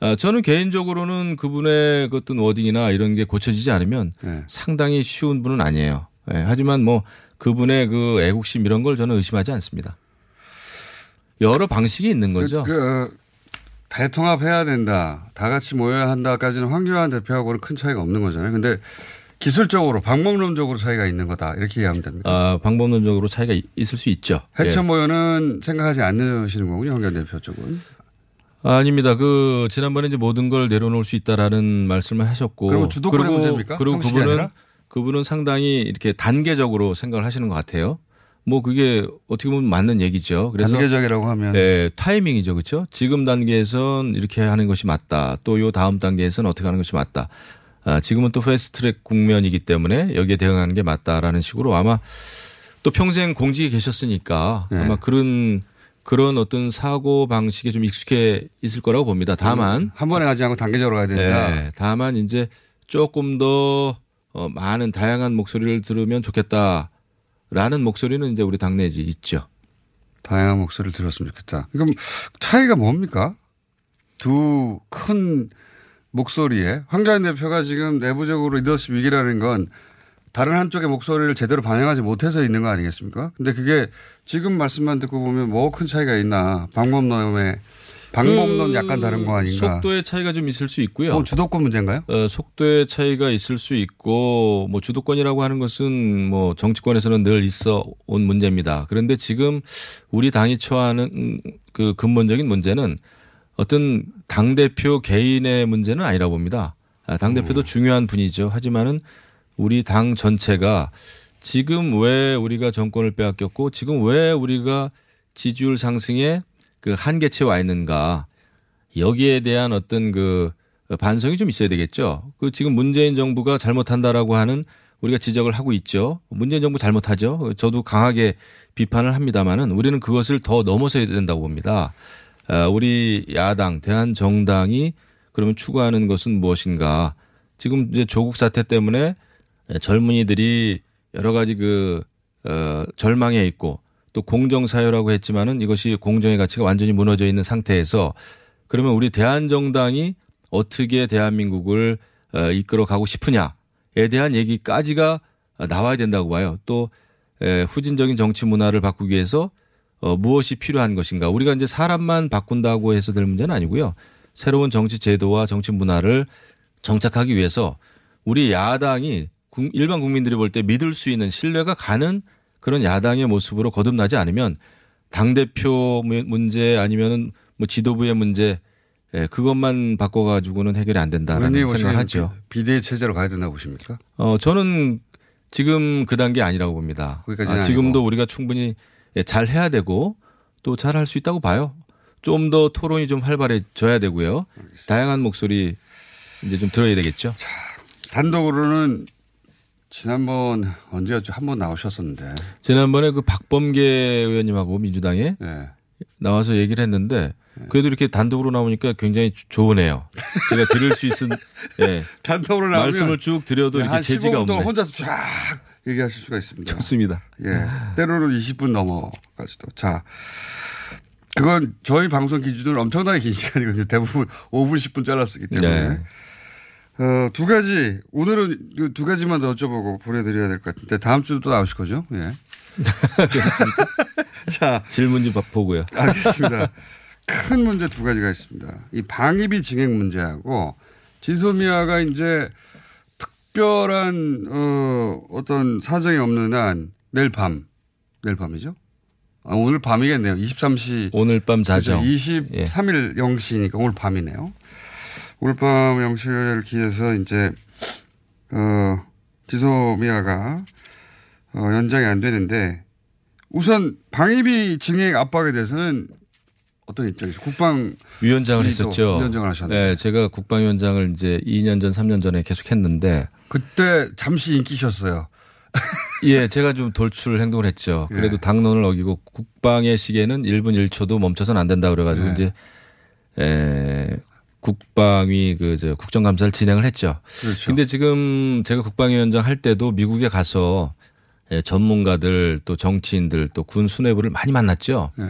아, 저는 개인적으로는 그분의 그 어떤 워딩이나 이런 게 고쳐지지 않으면 네. 상당히 쉬운 분은 아니에요. 예, 하지만 뭐 그분의 그 애국심 이런 걸 저는 의심하지 않습니다. 여러 방식이 있는 거죠. 그, 그, 대통합해야 된다. 다 같이 모여야 한다까지는 황교안 대표하고는 큰 차이가 없는 거잖아요. 근데 기술적으로 방법론적으로 차이가 있는 거다. 이렇게 이해하면 됩니다. 아, 방법론적으로 차이가 이- 있을 수 있죠. 해체 예. 모여는 생각하지 않으시는 거군요. 황교안 대표 쪽은. 아닙니다. 그 지난번에 이제 모든 걸 내려놓을 수 있다라는 말씀을 하셨고 그러면 주도권의 그리고- 문제입니까? 그리고 그분은 아니라? 그분은 상당히 이렇게 단계적으로 생각을 하시는 것 같아요. 뭐 그게 어떻게 보면 맞는 얘기죠. 그래서 단계적이라고 하면. 예, 타이밍이죠, 그렇죠? 지금 단계에선 이렇게 하는 것이 맞다. 또 요 다음 단계에선 어떻게 하는 것이 맞다. 아, 지금은 또 패스트트랙 국면이기 때문에 여기에 대응하는 게 맞다라는 식으로 아마 또 평생 공직에 계셨으니까 네. 아마 그런 그런 어떤 사고 방식에 좀 익숙해 있을 거라고 봅니다. 다만 한 번에 가지 않고 단계적으로 가야 된다. 네, 다만 이제 조금 더 어, 많은 다양한 목소리를 들으면 좋겠다라는 목소리는 이제 우리 당내에 있죠. 다양한 목소리를 들었으면 좋겠다. 그럼 차이가 뭡니까? 두 큰 목소리에 황교안 대표가 지금 내부적으로 리더십 위기라는 건 다른 한쪽의 목소리를 제대로 반영하지 못해서 있는 거 아니겠습니까? 근데 그게 지금 말씀만 듣고 보면 뭐 큰 차이가 있나 방법론에 방법론 그 약간 다른 거 아닌가? 속도의 차이가 좀 있을 수 있고요. 어, 주도권 문제인가요? 어, 속도의 차이가 있을 수 있고 뭐 주도권이라고 하는 것은 뭐 정치권에서는 늘 있어 온 문제입니다. 그런데 지금 우리 당이 처하는 음, 그 근본적인 문제는 어떤 당 대표 개인의 문제는 아니라 봅니다. 당 대표도 중요한 분이죠. 하지만은 우리 당 전체가 지금 왜 우리가 정권을 빼앗겼고 지금 왜 우리가 지지율 상승에 그 한계치에 와 있는가 여기에 대한 어떤 그 반성이 좀 있어야 되겠죠. 그 지금 문재인 정부가 잘못한다라고 하는 우리가 지적을 하고 있죠. 문재인 정부 잘못하죠. 저도 강하게 비판을 합니다만은 우리는 그것을 더 넘어서야 된다고 봅니다. 아, 우리 야당 대한정당이 그러면 추구하는 것은 무엇인가? 지금 이제 조국 사태 때문에 젊은이들이 여러 가지 그 어, 절망에 있고 또 공정 사회라고 했지만은 이것이 공정의 가치가 완전히 무너져 있는 상태에서 그러면 우리 대한정당이 어떻게 대한민국을 어, 이끌어 가고 싶으냐에 대한 얘기까지가 나와야 된다고 봐요. 또 에, 후진적인 정치 문화를 바꾸기 위해서 어, 무엇이 필요한 것인가. 우리가 이제 사람만 바꾼다고 해서 될 문제는 아니고요. 새로운 정치 제도와 정치 문화를 정착하기 위해서 우리 야당이 국- 일반 국민들이 볼 때 믿을 수 있는 신뢰가 가는 그런 야당의 모습으로 거듭나지 않으면 당 대표 문제 아니면은 뭐 지도부의 문제 예, 그것만 바꿔가지고는 해결이 안 된다라는 생각을 하죠. 비- 비대위 체제로 가야 된다고 보십니까? 어, 저는 지금 그 단계 아니라고 봅니다. 아, 지금도 우리가 충분히 예, 잘 해야 되고 또 잘 할 수 있다고 봐요. 좀 더 토론이 좀 활발해져야 되고요. 다양한 목소리 이제 좀 들어야 되겠죠. 단독으로는 지난번 언제였죠? 한 번 나오셨었는데. 지난번에 그 박범계 의원님하고 민주당에 네. 나와서 얘기를 했는데 그래도 이렇게 단독으로 나오니까 굉장히 조- 좋으네요. 제가 드릴 수 있은 예. 단독으로 나오면 말씀을 쭉 드려도 네, 이렇게 한 재지가 15분 동안 없네. 혼자서 쫙 얘기하실 수가 있습니다. 좋습니다. 예. 때로는 20분 넘어가지도. 자. 그건 저희 방송 기준으로 엄청나게 긴 시간이거든요. 대부분 5분, 10분 잘랐기 때문에. 네. 어, 두 가지, 오늘은 그 두 가지만 더 여쭤보고 보내드려야 될 것 같은데 다음 주도 또 나오실 거죠? 예. 자. 질문 좀 보고요. 알겠습니다. 큰 문제 두 가지가 있습니다. 이 방위비 증액 문제하고 지소미아가 이제 특별한 어 어떤 사정이 없는 한 내일 밤 내일 밤이죠? 아, 오늘 밤이겠네요. 23시 오늘 밤 자정. 23일 0시니까 오늘 밤이네요. 오늘 밤 0시를 기해서 이제 어 지소미아가 어 연장이 안 되는데 우선 방위비 증액 압박에 대해서는 어떤 입장이죠? 국방 위원장을 했었죠. 위원장을 하셨는데 네, 제가 국방위원장을 이제 2년 전, 3년 전에 계속 했는데 그때 잠시 인기셨어요. 예, 제가 좀 돌출 행동을 했죠. 예. 그래도 당론을 어기고 국방의 시계는 1분 1초도 멈춰서는 안 된다 그래가지고 예. 이제 에, 국방위 그저 국정감사를 진행을 했죠. 그렇죠. 근데 지금 제가 국방위원장 할 때도 미국에 가서 예, 전문가들 또 정치인들 또 군 수뇌부를 많이 만났죠. 네.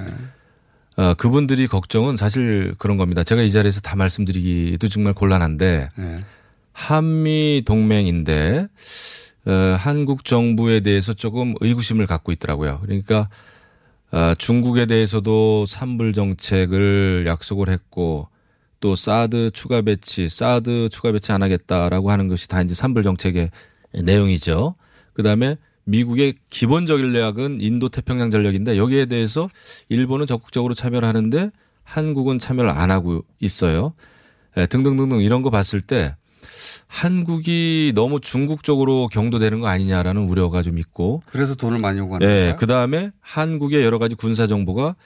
어, 그분들이 걱정은 사실 그런 겁니다. 제가 이 자리에서 다 말씀드리기도 정말 곤란한데 네. 한미 동맹인데 어, 한국 정부에 대해서 조금 의구심을 갖고 있더라고요. 그러니까 어, 중국에 대해서도 삼불 정책을 약속을 했고 또 사드 추가 배치, 사드 추가 배치 안 하겠다라고 하는 것이 다 이제 삼불 정책의 내용이죠. 그 다음에 미국의 기본 전략은 인도 태평양 전략인데 여기에 대해서 일본은 적극적으로 참여를 하는데 한국은 참여를 안 하고 있어요. 예, 등등등등 이런 거 봤을 때 한국이 너무 중국 쪽으로 경도되는 거 아니냐라는 우려가 좀 있고 그래서 돈을 많이 요구하는 예, 거예요. 그 다음에 한국의 여러 가지 군사 정보가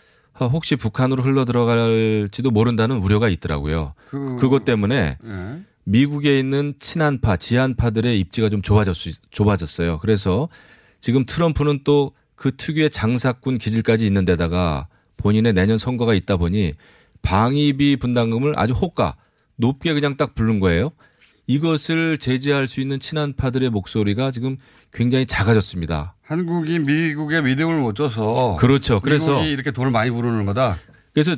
혹시 북한으로 흘러 들어갈지도 모른다는 우려가 있더라고요. 그- 그것 때문에 예. 미국에 있는 친한파, 지한파들의 입지가 좀 좁아졌, 좁아졌어요. 그래서 지금 트럼프는 또 그 특유의 장사꾼 기질까지 있는 데다가 본인의 내년 선거가 있다 보니 방위비 분담금을 아주 호가 높게 그냥 딱 부른 거예요. 이것을 제재할 수 있는 친한파들의 목소리가 지금 굉장히 작아졌습니다. 한국이 미국의 믿음을 못 줘서 그렇죠. 그래서 미국이 이렇게 돈을 많이 부르는 거다. 그래서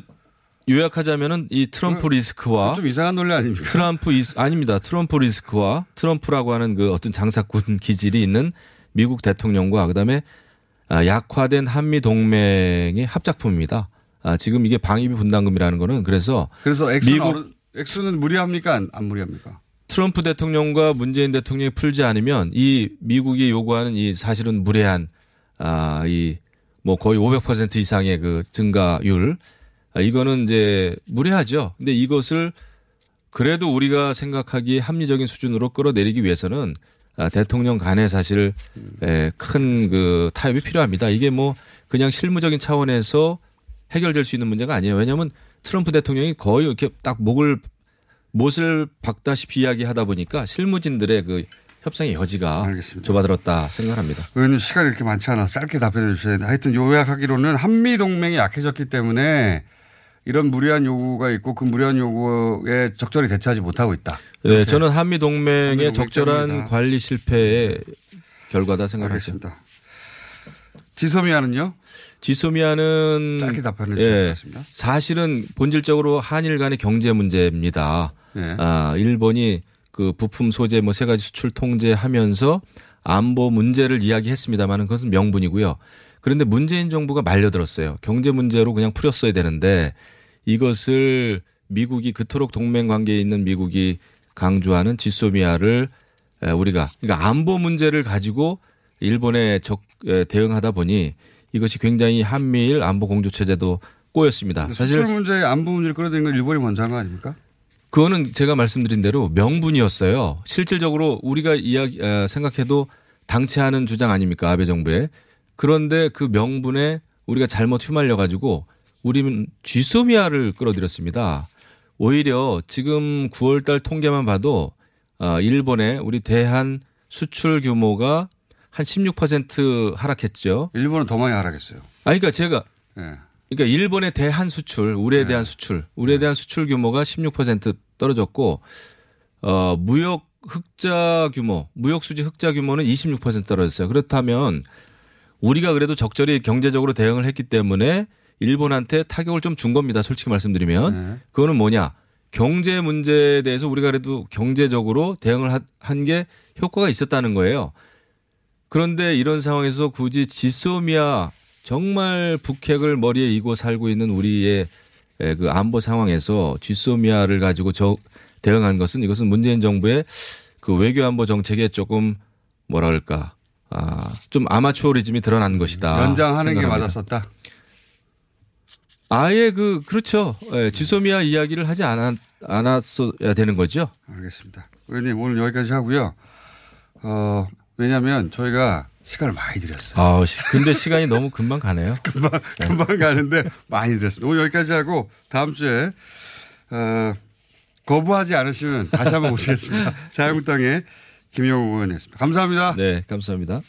요약하자면은 이 트럼프 리스크와 좀 이상한 논리 아닙니까? 트럼프 이 아닙니다. 트럼프 리스크와 트럼프라고 하는 그 어떤 장사꾼 기질이 있는 미국 대통령과 그다음에 아, 약화된 한미 동맹의 합작품입니다. 아, 지금 이게 방위비 분담금이라는 거는 그래서 그래서 엑스는, 미국 무리합니까? 안, 안 무리합니까? 트럼프 대통령과 문재인 대통령이 풀지 않으면 이 미국이 요구하는 이 사실은 무례한 아, 이 뭐 거의 500% 이상의 그 증가율 아, 이거는 이제 무례하죠. 근데 이것을 그래도 우리가 생각하기에 합리적인 수준으로 끌어내리기 위해서는 아, 대통령 간에 사실 큰 그 타협이 필요합니다. 이게 뭐 그냥 실무적인 차원에서 해결될 수 있는 문제가 아니에요. 왜냐하면 트럼프 대통령이 거의 이렇게 딱 목을 못을 박다시피 이야기하다 보니까 실무진들의 그 협상의 여지가 좁아들었다 생각합니다. 의원님 시간이 이렇게 많지 않아 짧게 답변해 주셔야 되는데 하여튼 요약하기로는 한미 동맹이 약해졌기 때문에 이런 무리한 요구가 있고 그 무리한 요구에 적절히 대처하지 못하고 있다. 네, 저는 한미 동맹의 적절한 때문이다. 관리 실패의 결과다 생각하죠. 지소미아는요? 지소미아는 짧게 주셔야 예, 되겠습니다. 사실은 본질적으로 한일 간의 경제 문제입니다. 네. 아, 일본이 그 부품 소재 뭐 세 가지 수출 통제하면서 안보 문제를 이야기했습니다만은 그것은 명분이고요. 그런데 문재인 정부가 말려들었어요. 경제 문제로 그냥 풀었어야 되는데 이것을 미국이 그토록 동맹 관계에 있는 미국이 강조하는 지소미아를 에, 우리가 그러니까 안보 문제를 가지고 일본에 적 에, 대응하다 보니 이것이 굉장히 한미일 안보 공조 체제도 꼬였습니다. 사실 수출 문제, 안보 문제를 끌어들인 건 일본이 먼저 한 거 아닙니까? 그거는 제가 말씀드린 대로 명분이었어요. 실질적으로 우리가 이야기 에, 생각해도 당치하는 주장 아닙니까 아베 정부에 그런데 그 명분에 우리가 잘못 휘말려 가지고 우리는 쥐소미아를 끌어들였습니다. 오히려 지금 9월달 통계만 봐도 아, 일본에 우리 대한 수출 규모가 한 16% 하락했죠. 일본은 더 많이 하락했어요. 아, 그러니까 제가 예. 그러니까 일본의 대한 수출, 우리에 대한 수출, 우리에 대한 수출 규모가 16% 떨어졌고 어 무역 흑자 규모, 무역 수지 흑자 규모는 26% 떨어졌어요. 그렇다면 우리가 그래도 적절히 경제적으로 대응을 했기 때문에 일본한테 타격을 좀 준 겁니다. 솔직히 말씀드리면 네. 그거는 뭐냐? 경제 문제에 대해서 우리가 그래도 경제적으로 대응을 한 게 효과가 있었다는 거예요. 그런데 이런 상황에서 굳이 지소미아 정말 북핵을 머리에 이고 살고 있는 우리의 에, 그 안보 상황에서 지소미아를 가지고 저 대응한 것은 이것은 문재인 정부의 그 외교 안보 정책에 조금 그럴까 아, 좀 아마추어리즘이 드러난 것이다. 연장하는 게 생각합니다. 맞았었다. 아예 그 그렇죠. 예, 지소미아 이야기를 하지 않았, 않았어야 되는 거죠. 알겠습니다. 의원님 오늘 여기까지 하고요. 어, 왜냐하면 저희가 시간을 많이 드렸어요. 아, 시- 근데 시간이 너무 금방 가네요. 금방, 금방 가는데 많이 드렸습니다. 오늘 여기까지 하고 다음 주에 어, 거부하지 않으시면 다시 한번 모시겠습니다. 자유한국당의 김영우 의원이었습니다. 감사합니다. 네, 감사합니다.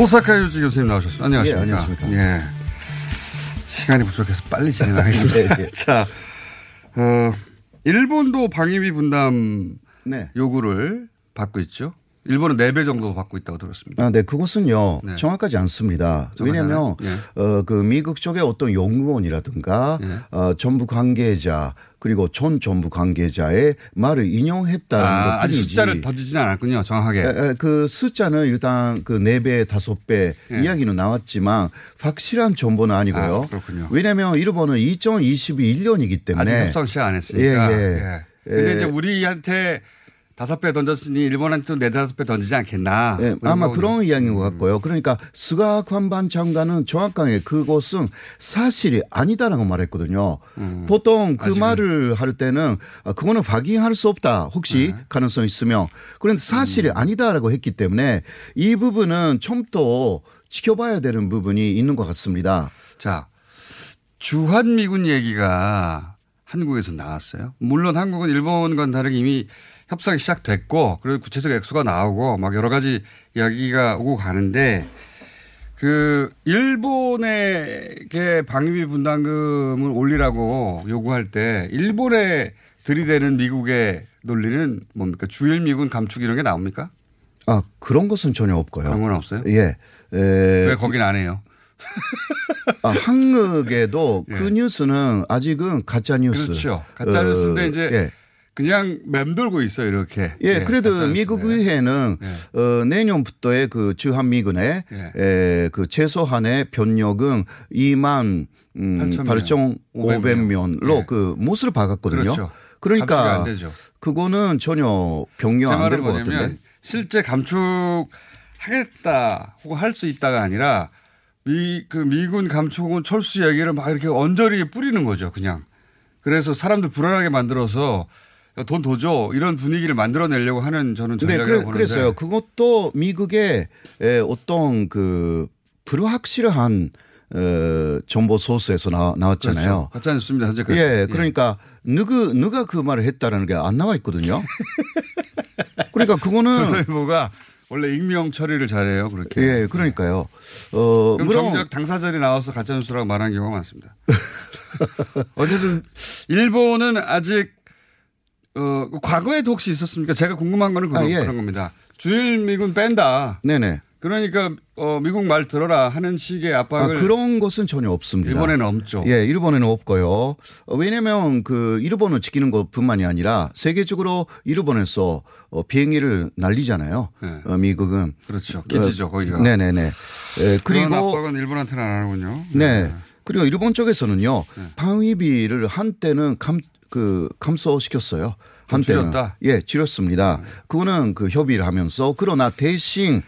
호사카 유지 교수님 나오셨습니다. 안녕하십니까. 예, 안녕하십니까. 예. 시간이 부족해서 빨리 진행하겠습니다. 네, 네. 자, 어, 일본도 방위비 분담 네. 요구를 받고 있죠. 일본은 4배 정도 받고 있다고 들었습니다. 아, 네, 그것은요 네. 정확하지 않습니다. 왜냐하면 않아요? 어, 그 미국 쪽의 어떤 연구원이라든가 네. 어, 정부 관계자 그리고 전 정부 관계자의 말을 인용했다는 아, 것 아직 뿐이지. 숫자를 던지진 않았군요. 정확하게. 에, 에, 그 숫자는 일단 그네 배, 다섯 배 예. 이야기는 나왔지만 확실한 정보는 아니고요. 아, 그렇군요. 왜냐하면 일본은 2021년이기 때문에 아직 협상 시작 안 했으니까. 예, 예. 예. 근데 예. 이제 우리한테 다섯 배 던졌으니 일본한테 또 네다섯 배 던지지 않겠나. 이런 아마. 그런 이야기인 것 같고요. 그러니까 스가 관반 장관은 정확하게 그것은 사실이 아니다라고 말했거든요. 보통 그 음. 아직은. 말을 할 때는 아, 그거는 확인할 수 없다. 혹시 네. 가능성 있으면. 그런데 사실이 음. 아니다라고 했기 때문에 이 부분은 좀더 지켜봐야 되는 부분이 있는 것 같습니다. 자, 주한미군 얘기가 한국에서 나왔어요. 물론 한국은 일본과는 다르게 이미 협상이 시작됐고, 그리고 구체적 액수가 나오고, 막 여러 가지 이야기가 오고 가는데, 그, 일본에게 방위비 분담금을 올리라고 요구할 때, 일본에 들이대는 미국의 논리는 뭡니까? 주일 미군 감축 이런 게 나옵니까? 아, 그런 것은 전혀 없고요. 그런 건 없어요? 예. 에, 왜 거긴 안 해요? 아, 한국에도 그 뉴스는 아직은 가짜 뉴스. 그렇죠. 가짜 뉴스인데 어, 이제 예. 그냥 맴돌고 있어요, 이렇게. 예, 그래도 가짜 미국 뉴스인데. 의회는 어, 내년부터의 그 주한미군의 예. 에, 그 최소한의 변력은 2만 음, 8,000 명, 8,500명으로 예. 그 못을 박았거든요. 그렇죠. 러니 감축이 까안 되죠. 그거는 전혀 병려 제안 말은 될것 같은데. 실제 감축하겠다 혹은 할 수 있다가 아니라 미, 그 미군 감축 혹은 철수 이야기를 막 이렇게 언저리에 뿌리는 거죠, 그냥. 그래서 사람들 불안하게 만들어서 돈더줘 이런 분위기를 만들어내려고 하는 저는 네, 전략이라고 그래, 보는데. 그래서요. 그것도 미국의 에, 어떤 그 불확실한 어, 정보 소스에서 나, 나왔잖아요. 그렇죠. 가짜 뉴스입니다, 현재까지. 예, 그러니까 누구 누가 그 말을 했다라는 게 안 나와 있거든요. 그러니까 그거는 조선일보가 원래 익명 처리를 잘해요, 그렇게. 예, 그러니까요. 어, 그럼 물론 정작 당사자들이 나와서 가짜 뉴스라고 말하는 경우가 많습니다. 어쨌든 일본은 아직 어, 과거에도 혹시 있었습니까? 제가 궁금한 거는 그런, 아, 예. 그런 겁니다. 주일 미군 뺀다. 네네. 그러니까 어, 미국 말 들어라 하는 식의 아, 압박을 그런 것은 전혀 없습니다. 일본에는 없죠. 예, 일본에는 없고요. 어, 왜냐면 그 일본을 지키는 것뿐만이 아니라 세계적으로 일본에서 어, 비행기를 날리잖아요. 네. 어, 미국은 그렇죠. 기지죠, 어, 거기가. 네네네. 에, 그리고 압박은 일본한테는 안 하는군요. 네. 그리고 일본 쪽에서는요. 네. 방위비를 한때는 감, 그 감소시켰어요. 한때는. 줄였다? 예, 줄였습니다. 그거는 그 협의를 하면서 그러나 대신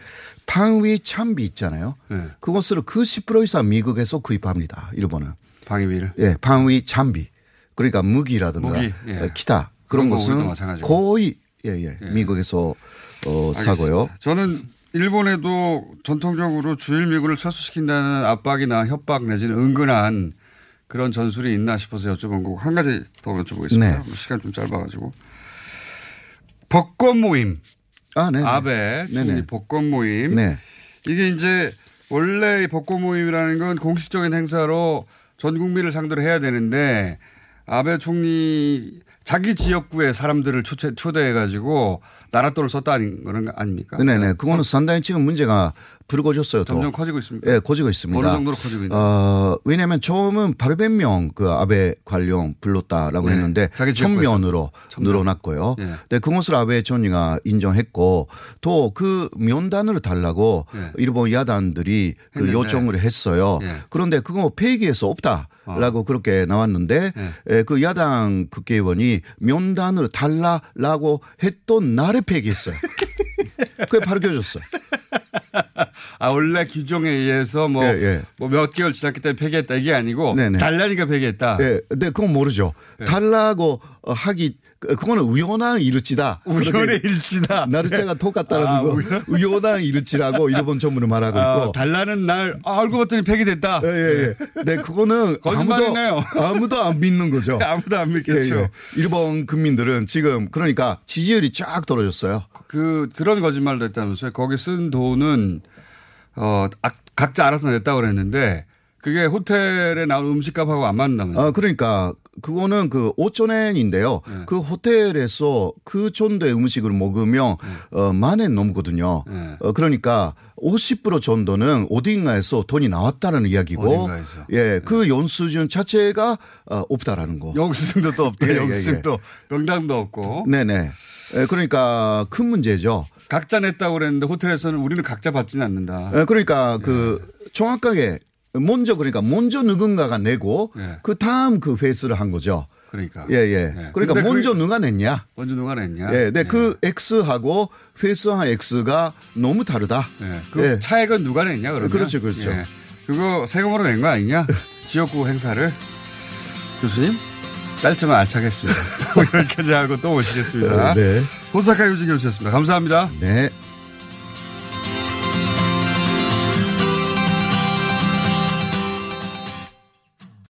방위 참비 있잖아요. 네. 그것을 그 10% 이상 미국에서 구입합니다. 일본은. 방위비를. 예, 방위 장비. 그러니까 무기라든가 무기, 예. 어, 기타 그런 그런 것은. 거의 예, 예, 미국에서 어, 사고요. 알겠습니다. 저는 일본에도 전통적으로 주일 미군을 철수시킨다는 압박이나 협박 내지는 은근한 그런 전술이 있나 싶어서 여쭤본 거고 한 가지 더 여쭤보겠습니다. 네. 뭐 시간 좀 짧아가지고 복권 모임. 아, 네. 아베 총리. 복권 모임. 네. 이게 이제 원래 이 복권 모임이라는 건 공식적인 행사로 전 국민을 상대로 해야 되는데 아베 총리 자기 지역구의 사람들을 초대, 초대해가지고 나라돈을 썼다는 거는 아닙니까? 네네. 그거는 상당히 지금 문제가 불거졌어요. 또. 점점 커지고 있습니다. 예, 커지고 있습니다. 어느 정도로 커지고 있나요? 어, 왜냐하면 처음은 800명 그 아베 관련 불렀다라고 네. 했는데 자기 지역구에서. 천면으로 천명. 늘어났고요. 예. 네, 그것을 아베 총리가 인정했고 또 그 면단을 달라고 예. 일본 야단들이 그. 요청을 했어요. 예. 그런데 그거 폐기해서 없다라고 그렇게 나왔는데 예. 에, 그 야당 국회의원이 면단을 달라라고 했던 날에 폐기했어요. 그게 바로 껴졌어요. 아, 원래 규정에 의해서 뭐, 예, 예. 뭐몇 개월 지났기 때문에 폐기했다 이게 아니고 네네. 달라니까 폐기했다. 예, 근데 그건 모르죠. 달라고 어, 하기 그- 그거는 우연한 일치다. 우연의 일치다. 날짜가 똑같다라는 아, 거 우연 한 일치라고 일본 전문을 말하고 아, 있고. 달라는 날 아, 알고 봤더니 폐기됐다. 예, 예, 예. 네, 그거는 거짓말이네요. 아무도 아무도 안 믿는 거죠. 아무도 안 믿겠죠. 예, 예. 일본 국민들은 지금 그러니까 지지율이 쫙 떨어졌어요. 그 그런 거짓말도 했다면서요. 거기 쓴 돈은 어 아, 각자 알아서 냈다고 그랬는데 그게 호텔에 나온 음식값하고 안 맞는다면서요. 아, 그러니까 그거는 그 5천엔인데요. 네. 그 호텔에서 그 정도의 음식을 먹으면 어, 만엔 넘거든요. 네. 어, 그러니까 50% 정도는 어딘가에서 돈이 나왔다는 이야기고, 어딘가에서. 예, 그 연수준 자체가 어, 없다라는 거. 영수증도 또 없다. 예, 예, 영수증도 명당도 없고. 네네. 예, 그러니까 큰 문제죠. 각자 냈다고 그랬는데 호텔에서는 우리는 각자 받지는 않는다. 예, 그러니까 그 정확하게 먼저 그러니까 먼저 누군가가 내고 예. 그 다음 그 회수를 한 거죠. 그러니까. 예, 예. 네. 그러니까 근데 먼저 누가 냈냐? 먼저 누가 냈냐? 예, 네, 그 X하고 회수한 X가 너무 다르다. 예. 그 예. 차액은 누가 냈냐 그러면? 그렇죠, 그렇죠. 예. 그거 세금으로 낸 거 아니냐? 지역구 행사를 교수님 짧지만 알차게 했습니다. 여기까지 하고 또 오시겠습니다. 네. 호사카 유지 교수였습니다. 감사합니다. 네.